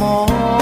มอง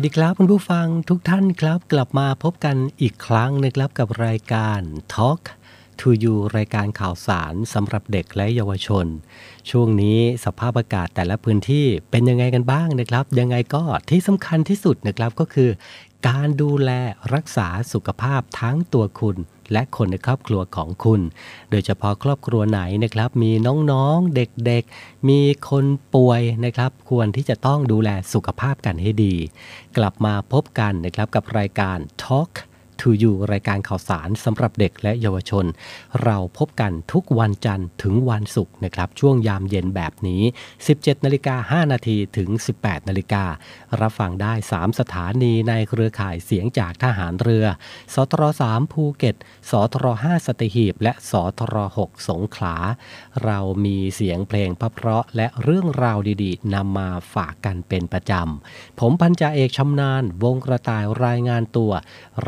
วัสดีครับคุณผู้ฟังทุกท่านครับ กลับมาพบกันอีกครั้งนะครับกับรายการ Talk to You รายการข่าวสารสำหรับเด็กและเยาวชน ช่วงนี้สภาพอากาศแต่ละพื้นที่เป็นยังไงกันบ้างนะครับ ยังไงก็ที่สำคัญที่สุดนะครับก็คือ การดูแลรักษาสุขภาพทั้งตัวคุณ และคนในครอบครัวของคุณ โดยเฉพาะครอบครัวไหนนะครับ มีน้องๆเด็กๆ มีคนป่วยนะครับ ควรที่จะต้องดูแลสุขภาพกันให้ดี กลับมาพบกันนะครับกับรายการ Talk to You รายการข่าวสารสำหรับเด็กและเยาวชน เราพบกันทุกวันจันทร์ถึงวันศุกร์นะครับ ช่วงยามเย็นแบบนี้ 17นาฬิกา5นาทีถึง 18นาฬิการับฟังได้ 3 สถานีในเครือข่ายเสียงจากทหารเรือ สทร3ภูเก็ต สทร5สตีหีบ และสทร6สงขลา เรามีเสียงเพลงเพราะและเรื่องราวดีๆนำมาฝากกันเป็นประจำ ผมพันจ่าเอกชำนาญ วงกระต่ายรายงานตัว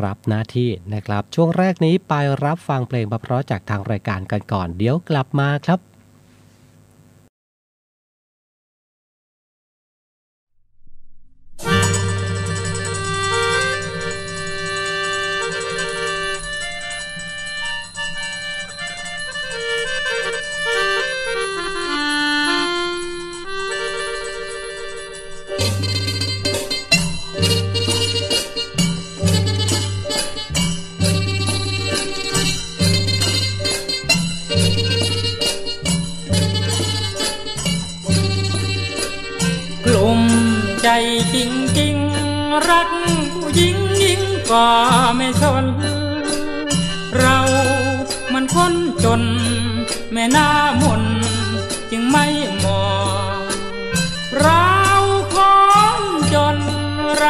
รับหน้าที่นะครับ ช่วงแรกนี้ไปรับฟังเพลงเพราะจากทางรายการกันก่อน เดี๋ยวกลับมาครับ กว่าไม่สนเรามันคนจน แม่หน้ามนจึงไม่มองเราคนจนไร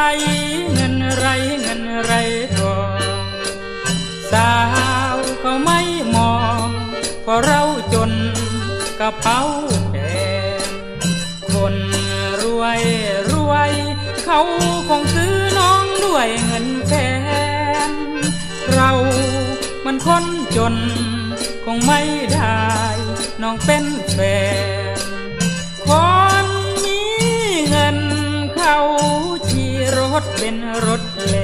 เงินไรเงินไรทองสาวก็ไม่มองเพราะเราจนกระเป๋าแดงคนรวยรวย เขาคงซื้อน ด้วยเงินแสนเรามันคนจน คงไม่ได้ น้องเป็นแฟน คนมีเงินเขาขี่รถเป็นรถแล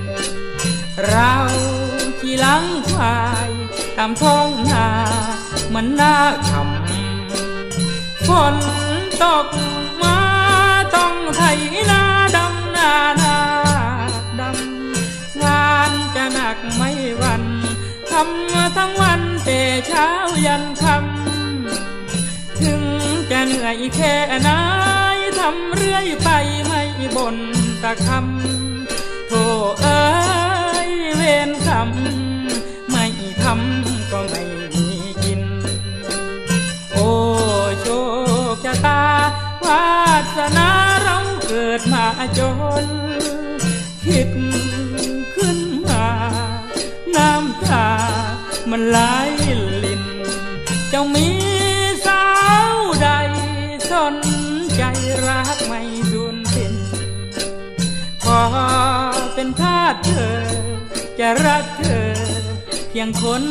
น เราขี่หลังควายตามท้องนาเหมือนหน้าคำฝนตก นื่อยแค่ไหนทำเรื่อยไปไม่บ่นตะคำโธ่เอ้ยเวรกรรมไม่ทำก็ไม่มีกิน โอ้โชคชะตาวาสนาเราเกิดมาจน คิดขึ้นมา น้ำตามันไหล อ จะรักเธอ เพียงคน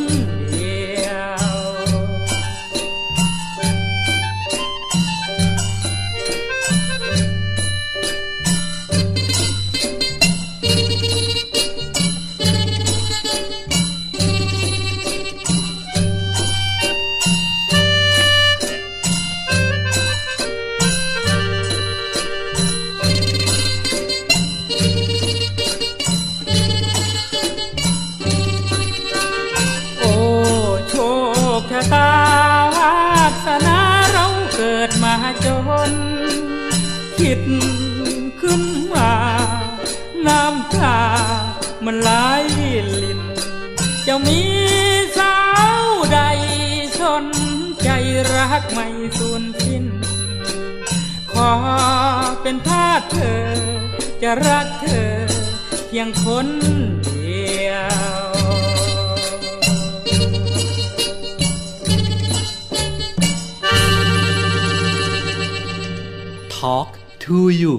สาวใดสนใจรักไม่สูญสิ้น ขอเป็นทาสเธอ จะรักเธอเพียงคนเดียว Talk to you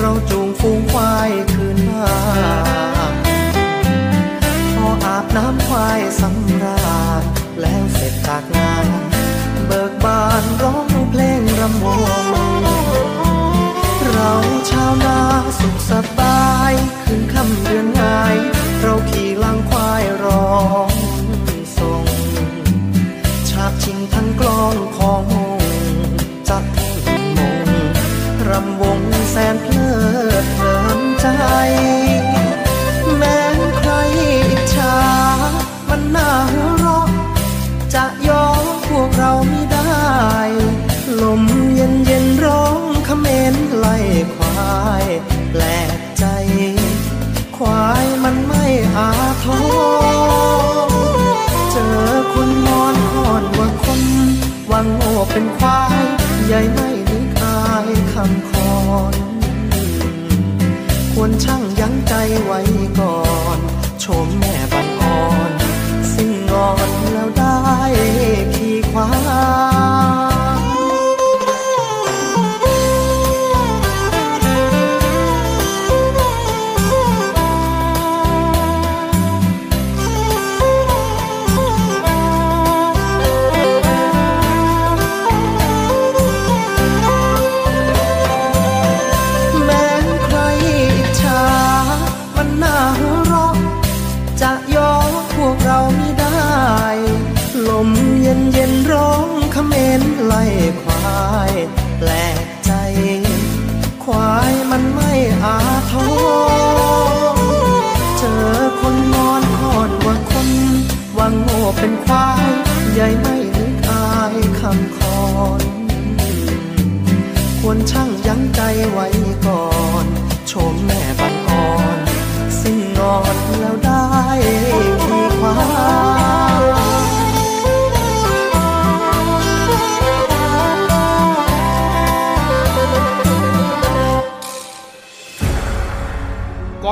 เราจูงฟูงควายคืนบ้านพออาบน้ำควายสำราญแล้วเสร็จจากงานเบิกบานร้องเพลงรำวง เราชาวนาสุขสบายคืนค่ำเดือนง่าย เราขี่ลังควายร้องส่งฉาบชิงทั้งกลองของ ใใจไว้ก่อนชมแม่บังอ่อนสิ่งงอนแล้วได้ขี่ควา ใหญ่ไม่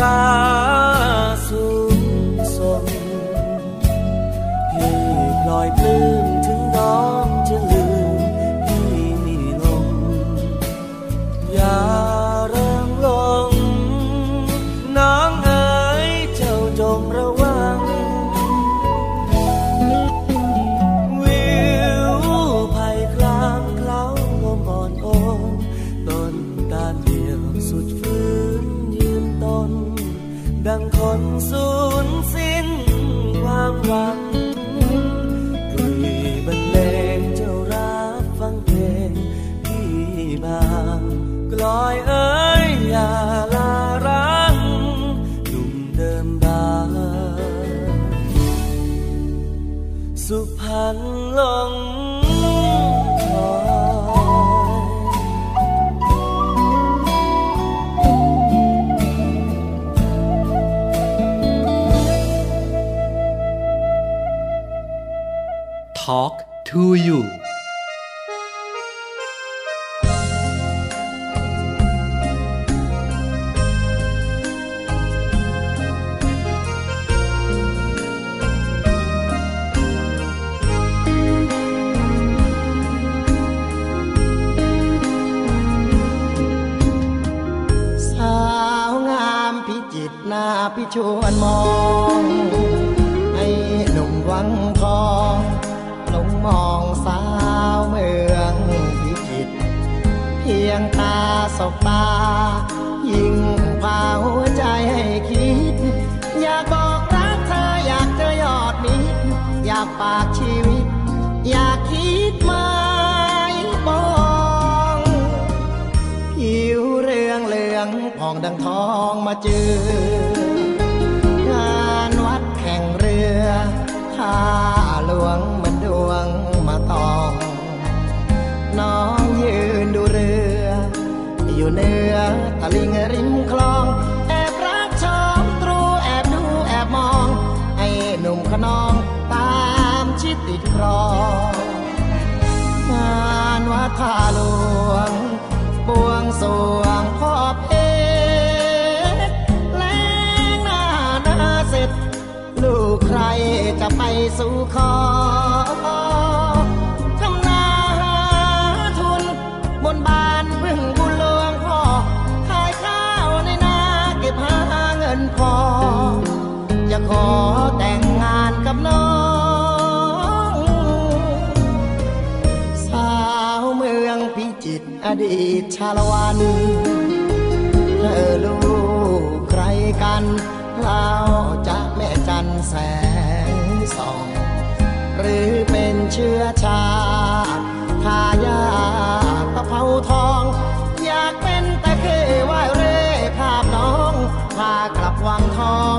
รา you ทองมาเจองานวัดแข่งเรือท่าหลวงเหมือนดวงมาตองน้องยืนดูเรือ อยู่เหนือตะลิงริมคลองแอบรักชมตรูแอบดูแอบมองให้หนุ่มขนองตามชิดติดครองงานวัดท่าหลวงบวงสวง สู่ขอทำนาหาทุน บนบานพึ่งบุญหลวงพ่อขายข้าวในนาเก็บหาเงินพอ จะขอแต่งงานกับน้อง สาวเมืองพิจิตรอดีตชาละวันเธอลูกใครกันเล่าจะแม่จันแสงสอง หรือเป็นเชื้อชาติทายาทตะเภาทอง อยากเป็นแต่เคไหวเร่ภาพน้องพากลับวังทอง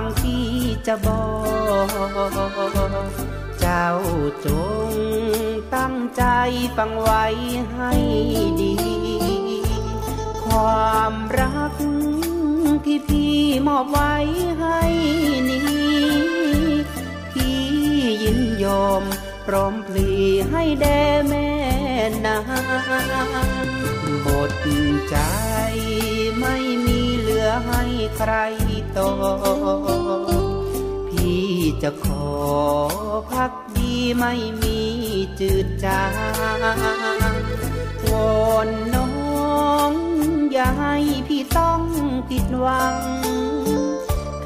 าฟังที่จะบอก เจ้าจงตั้งใจฟังไว้ให้ดี ความรักที่พี่มอบไว้ให้นี้ พี่ยินยอมพร้อมพลีให้แด่แม่นางหมดใจไม่มีเหลือให้ใคร ต่อพี่จะขอพักดีไม่มีจืดจางวอนน้องอย่าให้พี่ต้องผิดหวัง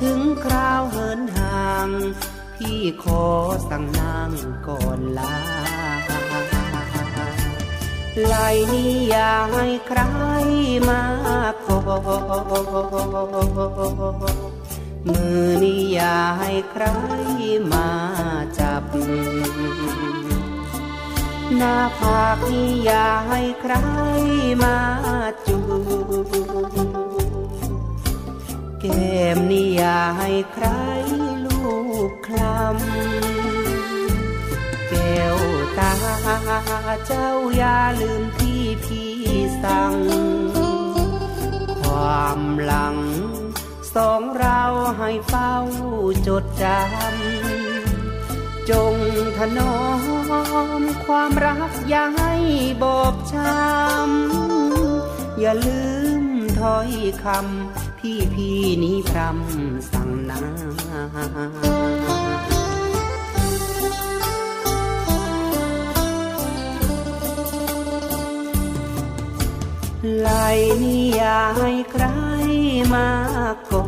ถึงคราวเหินห่าง พี่ขอสั่งนางก่อนลา ไหลนี้อย่าให้ใครมาขอมือนี้อย่าให้ใครมาจับ หน้าผากนี้อย่าให้ใครมาจูบแก้มนี่อย่าให้ใครลูกคลำ ตา เจ้าอย่าลืมที่พี่สั่ง ความหลัง สองเราให้เฝ้าจดจำ จงถนอมความรักอย่าให้บอบช้ำ อย่าลืมถ้อยคำพี่พี่นี้พรำสั่งนา ไหลนี้อย่าให้ใครมาก่อ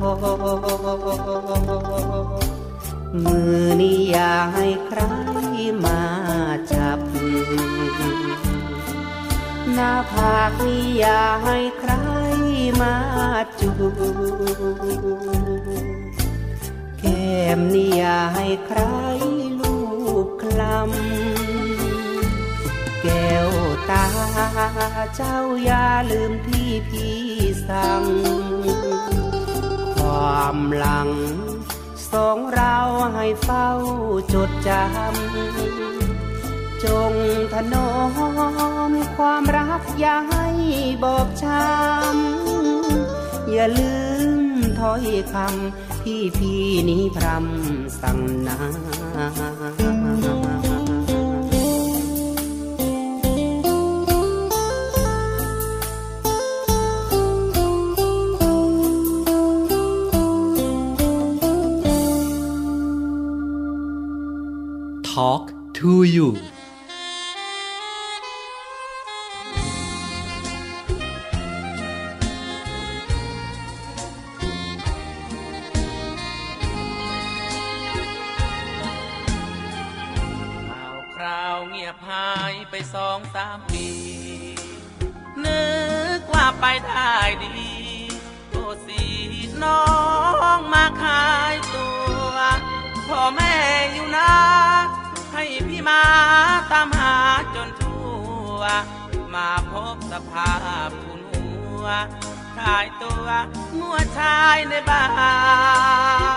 มือนี้อย่าให้ใครมาจับ หน้าผากนี้อย่าให้ใครมาจูบแก้มนี่อย่าให้ใครลูกคลำ แก้วตา เจ้าอย่าลืมที่พี่สั่ง ความหลัง สองเราให้เฝ้าจดจำ จงถนอมความรักอย่าให้บอบช้ำ อย่าลืมถ้อยคำพี่พี่นี้พรำสั่งนา Talk to you ข่าวคราวเงียบหายไปสองสามปี นึกว่าไปได้ดี โอสีน้องมาขายตัว พ่อแม่อยู่นะ มาตามหาจนทั่ว มาพบสภาพคุณหัวขายตัวงัวชายในบ้า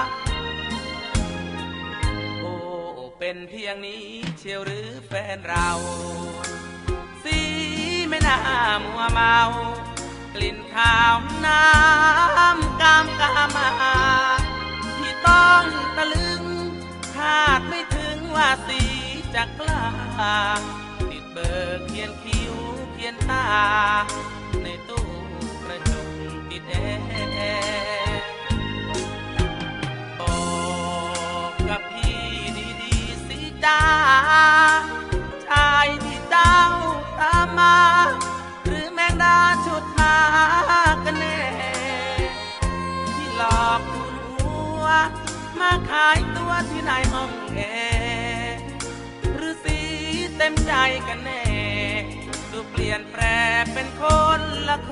นโอ้เป็นเพียงนี้เชียวหรือแฟนเรา สีไม่น่ามัวเมากลิ่นข้าวน้ำกามกามา ที่ต้องตะลึงคาดไม่ถึงว่าสี จะกล้าติดเบอร์เขียนคิ้วเขียนตา ในตู้กระจกติดแอร์บอกกับพี่ดีๆสิจ้าชายที่เจ้าตามมา หรือแมงดาชุดมากันแน่ที่หลอกคุณหัวมาขายตัวที่ไหนห้องแอร์หรือสี เต็มใจกันแน่ดูเปลี่ยนแปลเป็นคนละค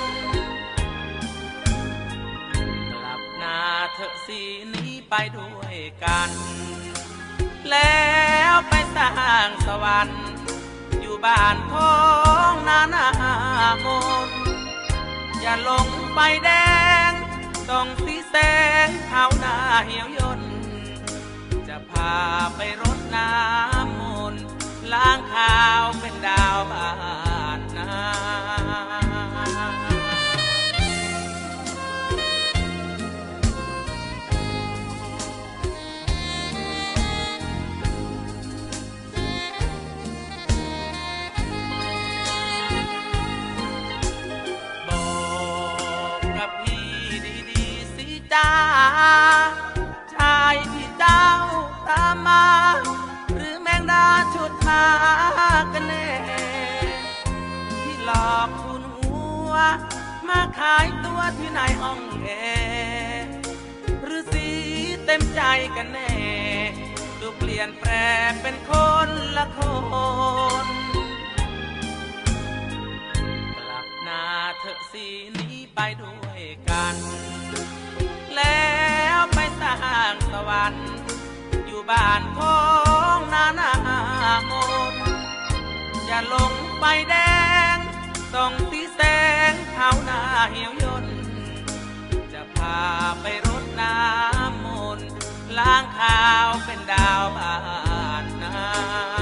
น กลับหน้าเถอะสีนี้ไปด้วยกัน แล้วไปสร้างสวรรค์ อยู่บ้านท้องนานามนอย่าลงไปแดงต้องสีแสงเท้าหน้าเหี่ยวยนจะพาไปรดน้ำมนต์ ล้างขาวเป็นดาวบ้านนาากันแน่ ที่หลอกคุณหัว มาขายตัวที่ไหนห้องแอร์หรือสีเต็มใจกันแน่ ดูเปลี่ยนแปลเป็นคนละคนกลับหน้าเถอะสีนี้ไปด้วยกัน แล้วไปสร้างสวรรค์ บ้านของนานามนจะลงไปแดง ต้องตีแสงเท้าหน้าเหี่ยวยนจะพาไปรดน้ำมนล้างขาวเป็นดาวบ้านนา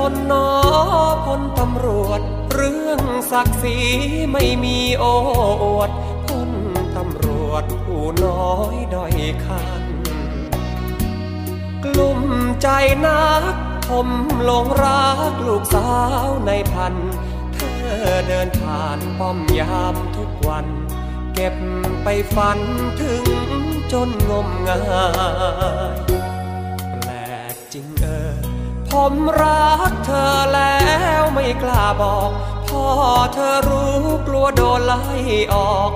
อทนนอพลตำรวจ เรื่องศักดิ์ศรีไม่มีโออวดพ้นตำรวจผู้น้อยด้อยคันกลุ่มใจนักผมหลงรักลูกสาวในพัน เธอเดินผ่านป้อมยามทุกวัน เก็บไปฝันถึงจนงมงาย ผมรักเธอแล้วไม่กล้าบอก พ่อเธอรู้กลัวโดนไล่ออก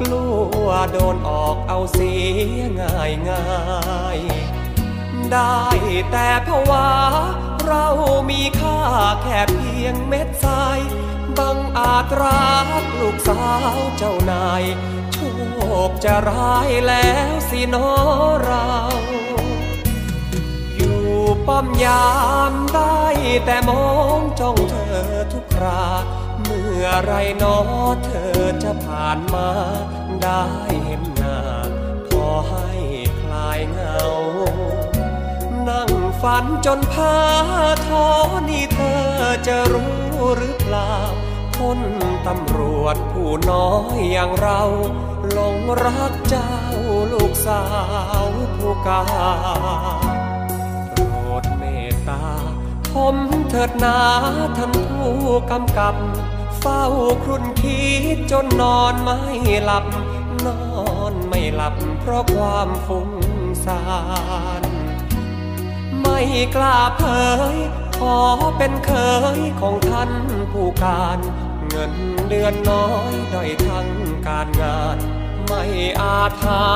กลัวโดนออกเอาเสียง่ายง่ายได้แต่ภาวะเรามีค่าแค่เพียงเม็ดทรายบังอาจรักลูกสาวเจ้านาย โชคจะร้ายแล้วสินอเรา ป้อมยามได้แต่มองจ้องเธอทุกครา เมื่อไรนอเธอจะผ่านมาได้เห็นหน้าพอให้คลายเหงา นั่งฝันจนพาทอนี่เธอจะรู้หรือเปล่าคนตำรวจผู้น้อยอย่างเราหลงรักเจ้าลูกสาวผู้กา ดเมตตา ผมเถิดนาท่านผู้กำกับ เฝ้าครุ่นคิดจนนอนไม่หลับ นอนไม่หลับเพราะความฟุ้งซ่านไม่กล้าเผย ขอเป็นเคยของท่านผู้การ เงินเดือนน้อยด้อยทั้งการงาน ไม่อาจหา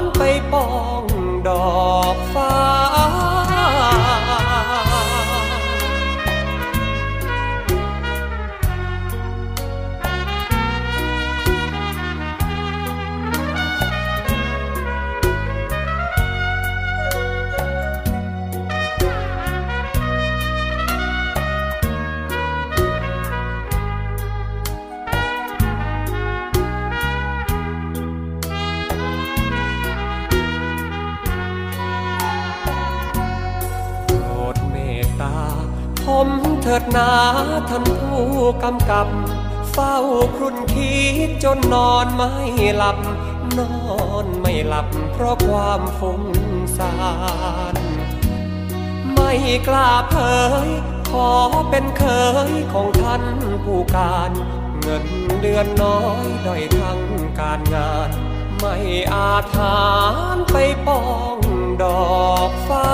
รไปป้องดอกฟ้า ถิดนาท่านผู้กำกับ เฝ้าครุ่นคิดจนนอนไม่หลับ นอนไม่หลับเพราะความฟุ้งซ่านไม่กล้าเผย ขอเป็นเคยของท่านผู้การ เงินเดือนน้อยด้อยทั้งการงาน ไม่อาจหารไปป้องดอกฟ้า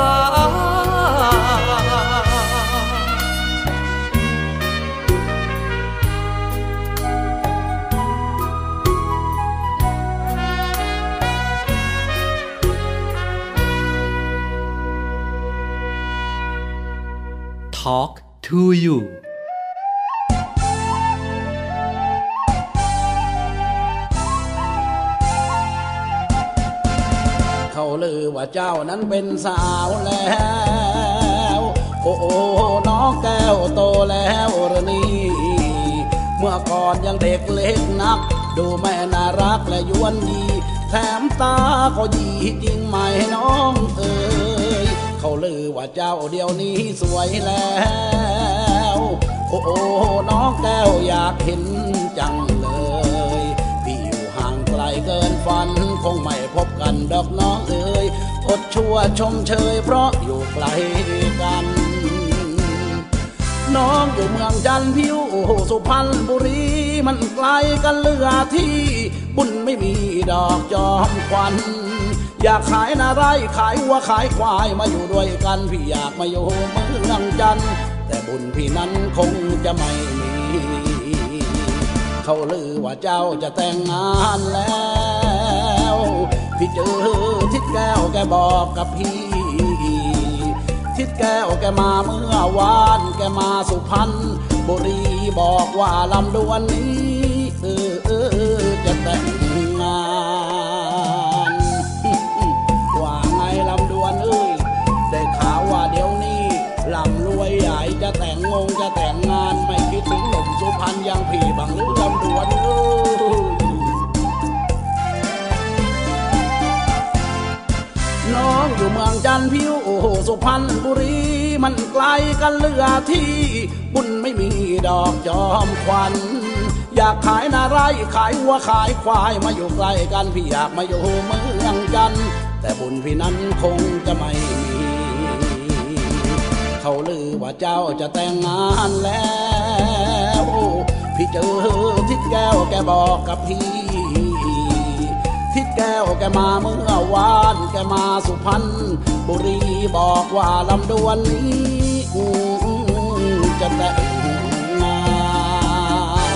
Talk to you เขาลือว่าเจ้านั้นเป็นสาวแล้ว โอ้โอ้น้องแก้วโตแล้วหระนี่ เมื่อก่อนยังเด็กเล็กนัก ดูแม่น่ารักและยวนยีแถมตาก็ยีจริงไหมน้องเอ๋ย เขาลือว่าเจ้าเดียวนี้สวยแล้ว โอ้โอ้น้องแก้วอยากเห็นจังเลย พี่อยู่ห่างไกลเกินฝัน คงไม่พบกันดอกน้องเอ๋ยอดชั่วชมเชย เพราะอยู่ไกลกันน้องอยู่เมืองจันพิวสุพรรณบุรี มันไกลกันเหลือที่ บุญไม่มีดอกจอมควัน อยากขายนาไรขายวัวขายควายมาอยู่ด้วยกัน พี่อยากมาอยู่เมืองจันทร์แต่บุญพี่นั้นคงจะไม่มี เขาลือว่าเจ้าจะแต่งงานแล้ว พี่เจอทิดแก้วแกบอกกับพี่ทิดแก้วแกมาเมื่อวาน แกมาสุพรรณบุรีบอกว่าลำดวนนี้ จันทร์พิวโอ้โสุพรรณบุรีมันไกลกันเลือที่บุญไม่มีดอกจอมควัน อยากขายนาไรขายวัวขายควายมาอยู่ใกล้กันพี่อยากมาอยู่เมืองจันแต่บุญพี่นั้นคงจะไม่มี เขาลือว่าเจ้าจะแต่งงานแล้ว พี่เจอทิดแก้วแกบอกกับพี่ แก้วแกมาเมื่อวานแกมาสุพรรณบุรีบอกว่าลำดวนนี้จะแต่งงาน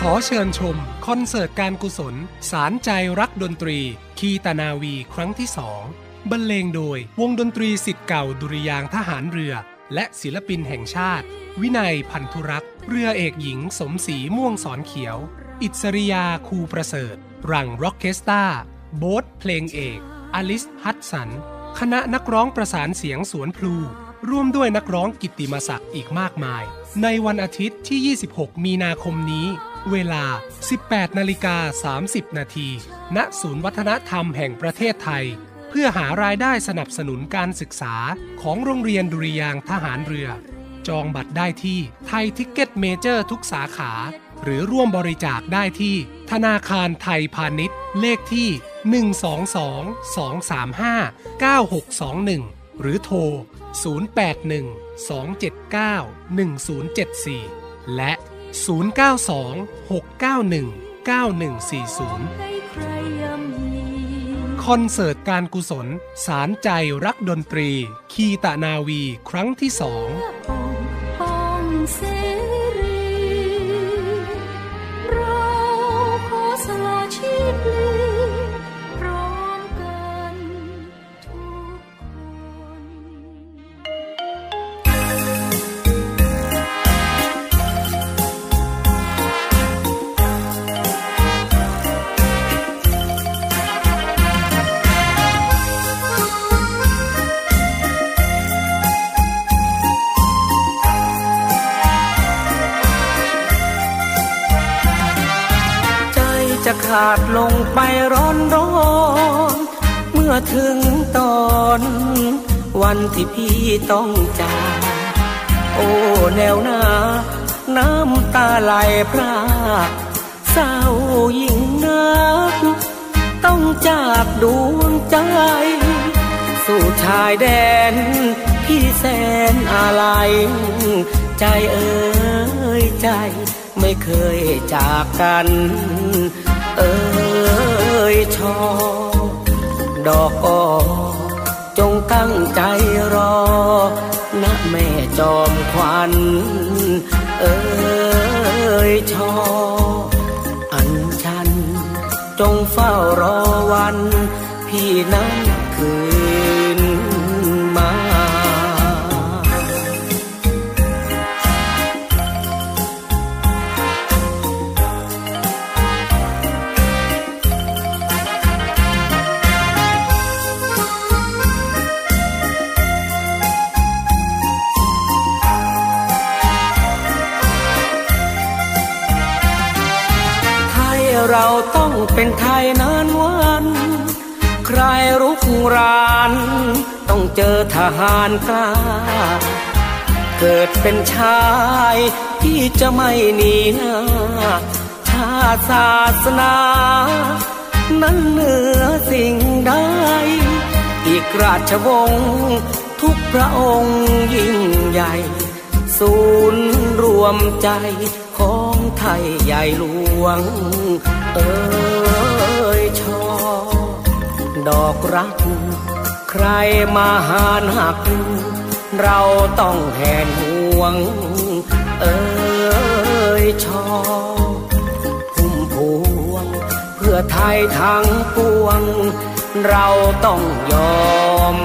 ขอเชิญชมคอนเสิร์ตการกุศล สารใจรักดนตรี คีตานาวีครั้งที่สอง บรรเลงโดยวงดนตรีสิทธิ์เก่าดุริยางทหารเรือ และศิลปินแห่งชาติ วินัยพันธุรักษ์เรือเอกหญิงสมศรีม่วงสอนเขียว อิสริยาคูประเสริฐ รังร็อกเคสตาโบ๊ทเพลงเอกอลิสฮัตสัน คณะนักร้องประสานเสียงสวนพลู ร่วมด้วยนักร้องกิตติมศักดิ์อีกมากมาย ในวันอาทิตย์ที่ 26 มีนาคมนี้ เวลา 18 นาฬิกา 30 นาที ณ ศูนย์วัฒนธรรมแห่งประเทศไทย เพื่อหารายได้สนับสนุนการศึกษาของโรงเรียนดุริยางค์ทหารเรือ จองบัตรได้ที่ไทยทิกเก็ตเมเจอร์ทุกสาขา หรือร่วมบริจาคได้ที่ ธนาคารไทยพาณิชย์ เลขที่ 122 235 9621 หรือโทร 081 279 1074 และ 092-691-9140 คอนเสิร์ตการกุศล สารใจรักดนตรี คีตะนาวีครั้งที่สอง อถึงตอน วันที่พี่ต้องจากโอ้แนวหน้า น้ำตาไหลพรากเศร้ายิ่งนัก ต้องจากดวงใจ สู่ชายแดน พี่แสนอะไรใจเอ่ยใจ ไม่เคยจากกัน เอ่ยชอ ดอกอ้อจงตั้งใจรอนะแม่จอมควันเอ้ยชอ อันฉัน จงเฝ้ารอวัน พี่นั้นคืน เราต้องเป็นไทยนานวัน ใครรุกราน ต้องเจอทหารกล้า เกิดเป็นชายที่จะไม่หนีหน้าชาติศาสนา นั้นเหนือสิ่งใด อีกราชวงศ์ทุกพระองค์ยิ่งใหญ่ ศูนย์รวมใจ ไทยใหญ่หลวง เอ้ยชอ ดอกรัก ใครมาหานหัก เราต้องแหนห่วง เอ้ยชอพุ่มพวง เพื่อไทยทั้งปวง เราต้องยอม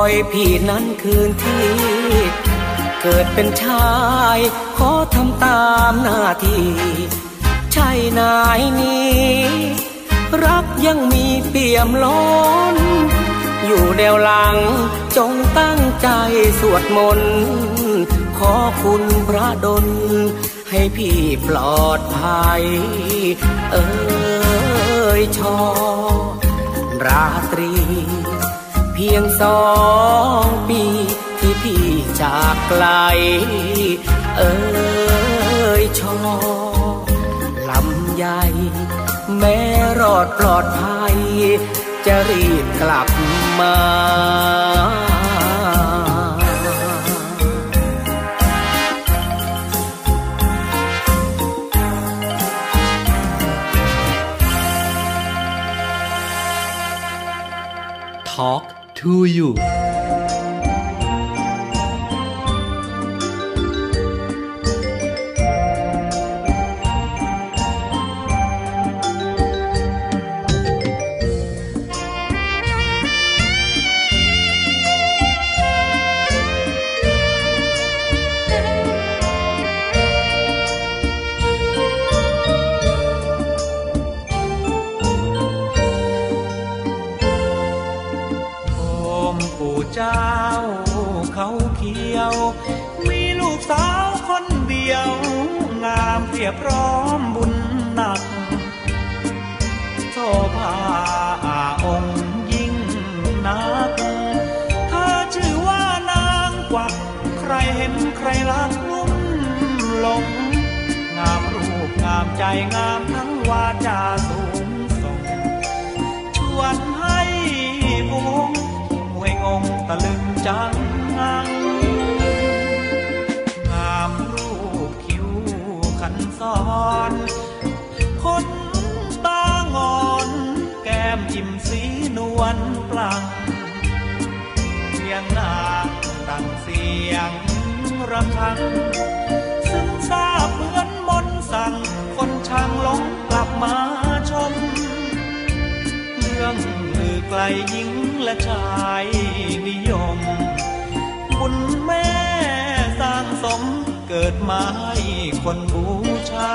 อยพี่นั้นคืนที่ เกิดเป็นชาย ขอทำตามหน้าที่ใช่นายนี้ รักยังมีเปี่ยมล้น อยู่แนวหลังจงตั้งใจสวดมนต์ขอคุณพระดล ให้พี่ปลอดภัย เอ้ยชอราตรี พียงสองปีที่พี่จากไกล เอ้ยชอลำใหญ่แม้รอดปลอดภัย จะรีบกลับมา Talk to you งามใจงามทั้งวาจาสูงส่ง ชวนให้พวงมวยงงตะลึงจังงังงามรูปคิ้วขันซ้อนคนตางอน แก้มยิ้มสีนวลปลังเสียงนางดังเสียงระฆังซึ่งทราบเหมือนมนสั่ง ช่างหลงกลับมาชม เรื่องลือไกลหญิงและชายนิยม บุญแม่สร้างสมเกิดมาให้คนบูชา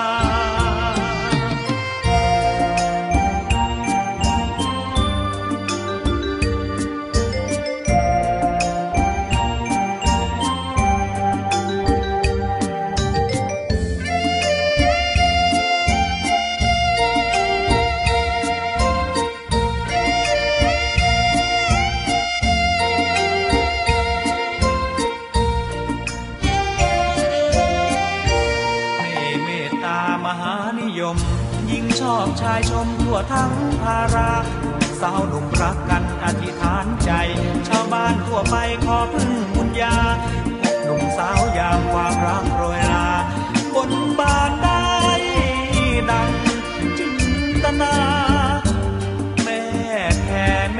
ม ยิ่งชอบชายชมทั่วทั้งภารา สาวหนุ่มรักกันอธิษฐานใจ ชาวบ้านทั่วไปขอพึ่งบุญญา หนุ่มสาวยามความรักโรยราบนบานได้ดังจินตนา แม่แผ่เม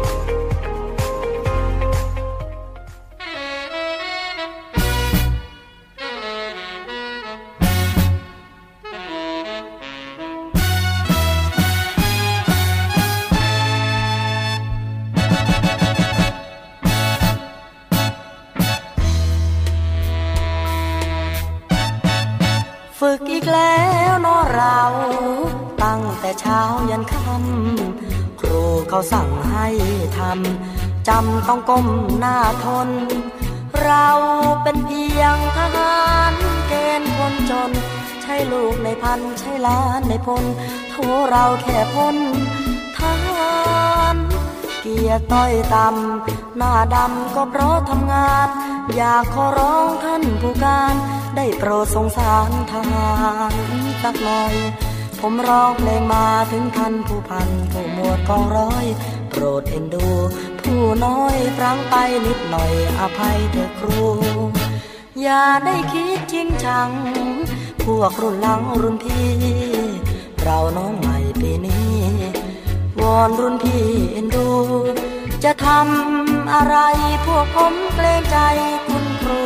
สั่งให้ทำจำต้องก้มหน้าทน เราเป็นเพียงทหารเกณฑ์คนจน ใช่ลูกในพันใช่ล้านในพลโทเราแค่พ้นทหารเกียรติต้อยต่ำหน้าดำก็เพราะทำงาน อยากขอร้องท่านผู้การ ได้โปรดสงสารทหารสักหน่อย ผมร้องเพลงมาถึงท่านผู้พันผู้หมวดกองร้อย โปรดเอ็นดู ผู้น้อยฟังไปนิดหน่อยอภัยเถอะครู อย่าได้คิดจริงจัง พวกรุ่นหลังรุ่นพี่ เราน้องใหม่ปีนี้ วอนรุ่นพี่เอ็นดู จะทำอะไรพวกผมเกรงใจคุณครู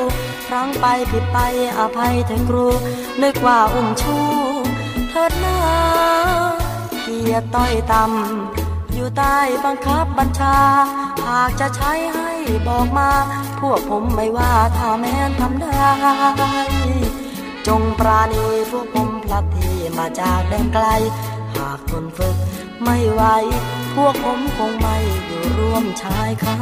ครั้งไปผิดไปอภัยเถอะครู นึกว่าอุ้มชู ถิดนาเกียรติต้อยต่ำอยู่ใต้บังคับบัญชา หากจะใช้ให้บอกมา พวกผมไม่ว่าถ้าแม้นทำได้ จงปราณีพวกผมพลัดที่มาจากแดนไกล หากทนฝึกไม่ไหวพวกผมคงไม่อยู่ร่วมชายคา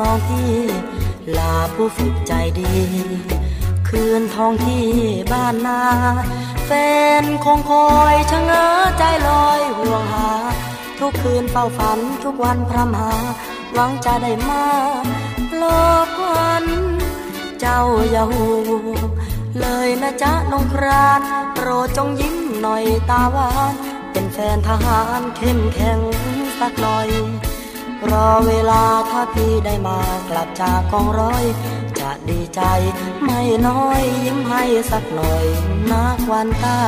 น้องพี่ ลาผู้ฝึกใจดี คืนทองที่บ้านนา แฟนคงคอยชะเง้อใจลอยห่วงหา ทุกคืนเฝ้าฝันทุกวันพรำหา หวังจะได้มาหลอกวันเจ้าอย่าหูเลยนะจ๊ะน้องครานโปรดจงยิ้มหน่อยตาหวาน เป็นแฟนทหารเข้มแข็งสักหน่อย รอเวลาถ้าพี่ได้มากลับจากกองร้อย จะดีใจไม่น้อยยิ้มให้สักหน่อยนักวันตา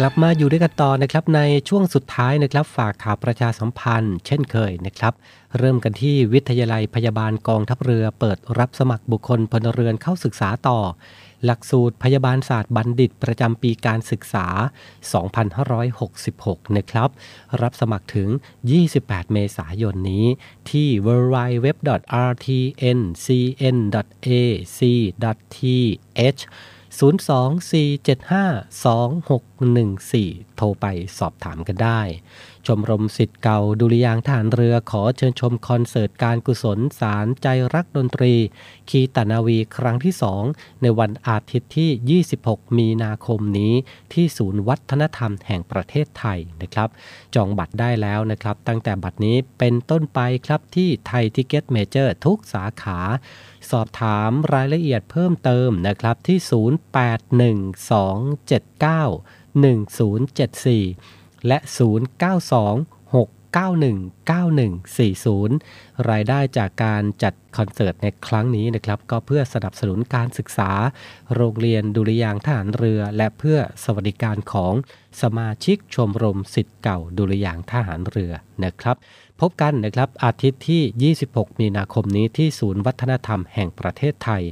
กลับมาอยู่ด้วยกันต่อนะครับในช่วงสุดท้ายนะครับฝากข่าวประชาสัมพันธ์ เช่นเคยนะครับ เริ่มกันที่วิทยาลัยพยาบาลกองทัพเรือเปิดรับสมัครบุคคลพลเรือนเข้าศึกษาต่อ หลักสูตรพยาบาลศาสตร์บัณฑิตประจำปีการศึกษา 2566 นะครับ รับสมัครถึง 28 เมษายนนี้ที่ www.rtncn.ac.th 024752614 โทรไปสอบถามกันได้ ชมรมศิษย์เก่าดุริยางค์ทหารเรือขอเชิญชมคอนเสิร์ตการกุศลสานใจรักดนตรี คีตานาวีครั้งที่ 2 ในวันอาทิตย์ที่ 26 มีนาคมนี้ ที่ศูนย์วัฒนธรรมแห่งประเทศไทยนะครับ จองบัตรได้แล้วนะครับ ตั้งแต่บัดนี้เป็นต้นไปครับที่ไทยทิกเก็ตเมเจอร์ทุกสาขา สอบถามรายละเอียดเพิ่มเติมนะครับที่ 0812791074 และ 0926919140 รายได้จากการจัดคอนเสิร์ตในครั้งนี้นะครับก็เพื่อสนับสนุนการศึกษา โรงเรียนดุริยางทหารเรือ และเพื่อสวัสดิการของสมาชิกชมรมสิทธิ์เก่าดุริยางทหารเรือนะครับ พบกันนะครับอาทิตย์ที่ 26 มีนาคมนี้ที่ศูนย์วัฒนธรรมแห่งประเทศไทย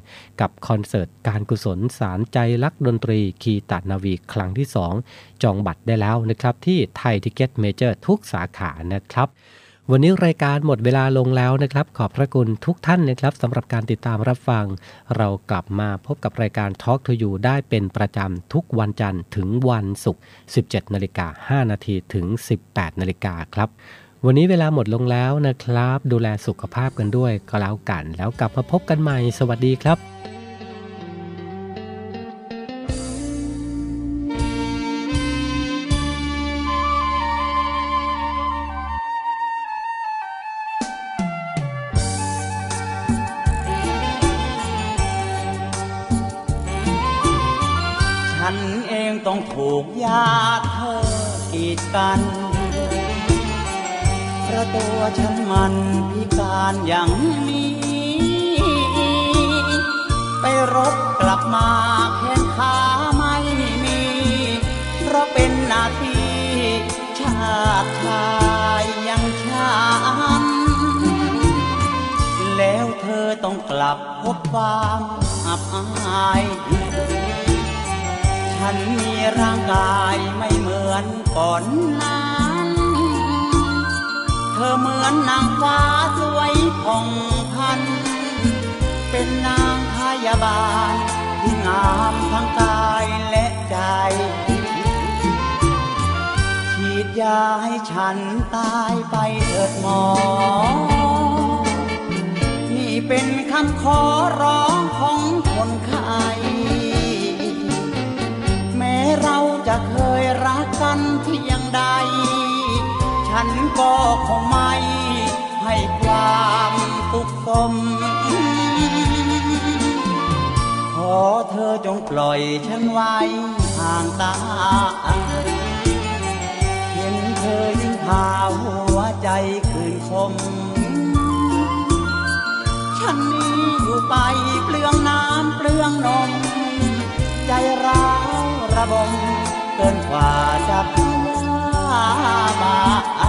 กับคอนเสิร์ตการกุศลสารใจรักดนตรีคีตานาวีครั้งที่ 2 จองบัตรได้แล้วนะครับ ที่ไทยทิกเก็ตเมเจอร์ทุกสาขานะครับวันนี้รายการหมดเวลาลงแล้วนะครับ ขอบพระคุณทุกท่านนะครับสำหรับการติดตามรับฟัง เรากลับมาพบกับรายการ Talk to You ได้เป็นประจำทุกวันจันทร์ถึงวันศุกร์ 17 นาฬิกา5นาทีถึง 18 นาฬิกาครับ วันนี้เวลาหมดลงแล้วนะครับ ดูแลสุขภาพกันด้วยก็แล้วกัน แล้วกลับมาพบกันใหม่ สวัสดีครับฉันเองต้องถูกยาเธอกีดกัน เพราะตัวฉันมันพิการอย่างนี้ ไปรบกลับมาแขนขาไม่มี เพราะเป็นหน้าที่ชาติชายยังฉันแล้วเธอต้องกลับพบความอับอาย ฉันมีร่างกายไม่เหมือนก่อนนั้น เธอเหมือนนางฟ้าสวยผ่องพัน เป็นนางพยาบาล ที่งามทั้งกายและใจ ฉีดยาให้ฉันตายไปเถิดหมอ นี่เป็นคำขอร้องของคนไข้แม้เราจะเคยรักกันเพียงใด ฉันก็คงไม่ให้ความสุขสม ขอเธอจงปล่อยฉันไว้ห่างตา เห็นเธอยิ่งพาหัวใจคืนคม ฉันนี้อยู่ไปเปลืองน้ำเปลืองนม ใจร้าวระบมเกินกว่าจะพยา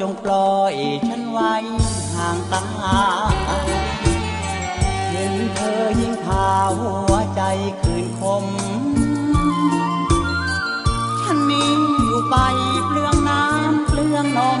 จงปล่อยฉันไว้ห่างตาเห็นเธอยิ่งพาหัวใจคืนคม ฉันนี้อยู่ไปเปลืองน้ำเปลืองนม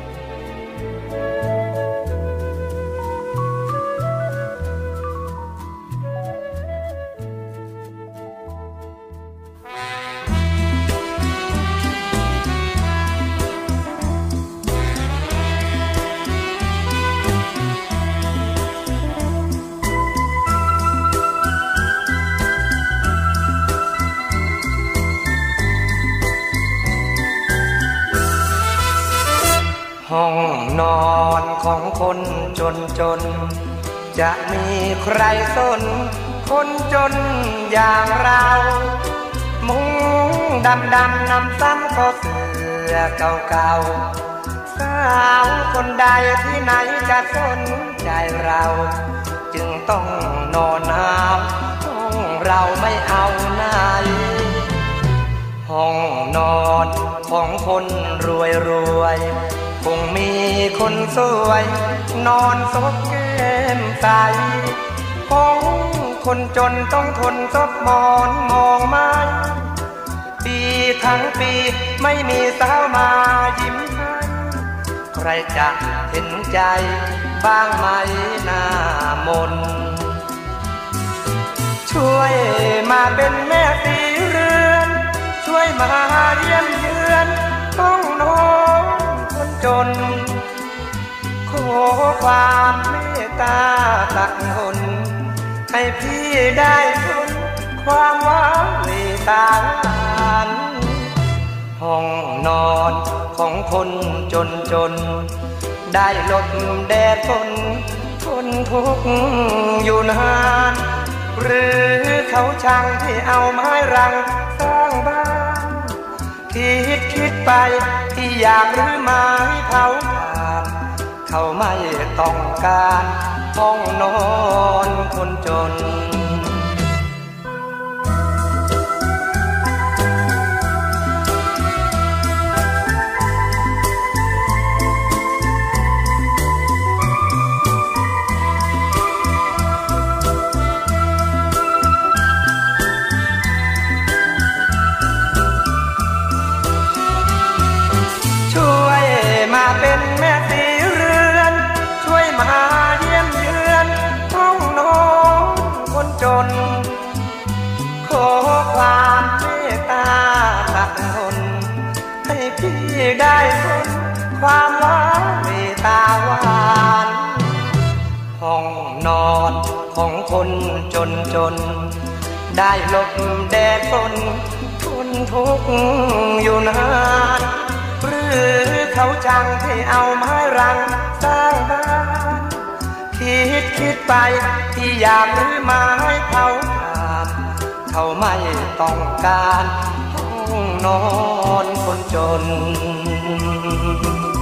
ใครสน คนจนอย่างเรา มุงดำดำนำซ้ำก็เสือเก่าเก่าสาวคนใดที่ไหนจะสนใจเรา จึงต้องนอนหนาวห้องเราไม่เอาไหนห้องนอนของคนรวยรวยคงมีคนสวย นอนซบแก้มใส ห้องคนจนต้องทนซบหมอนมองไม้ปีทั้งปีไม่มีสาวมายิ้มให้ขรจะเห็นใจบ้างไหมหน้ามน ช่วยมาเป็นแม่ตีเรือน ช่วยมาเยี่ยมเยือนต้องน้องคนจน ขอความเมตตาตักหน ให้พี่ได้ทนความหวังในตาลห้องนอนของคนจนจน ได้หลบแดดฝนทนทุกข์อยู่นานหรือเขาช่างที่เอาไม้รังสร้างบ้านคิดคิดไปที่อยากหรือไม้เผา เขาไม่ต้องการห้องนอนคนจน ความหวานเมตาหวานห้องนอนของคนจนจน ได้หลบแดดฝนทนทุกข์อยู่นานหรือเขาจังที่เอาไม้รังสร้างบ้านคิดคิดไปที่อยากรื้อไม้เผาขาดเขาไม่ต้องการห้องนอนคนจน Oh.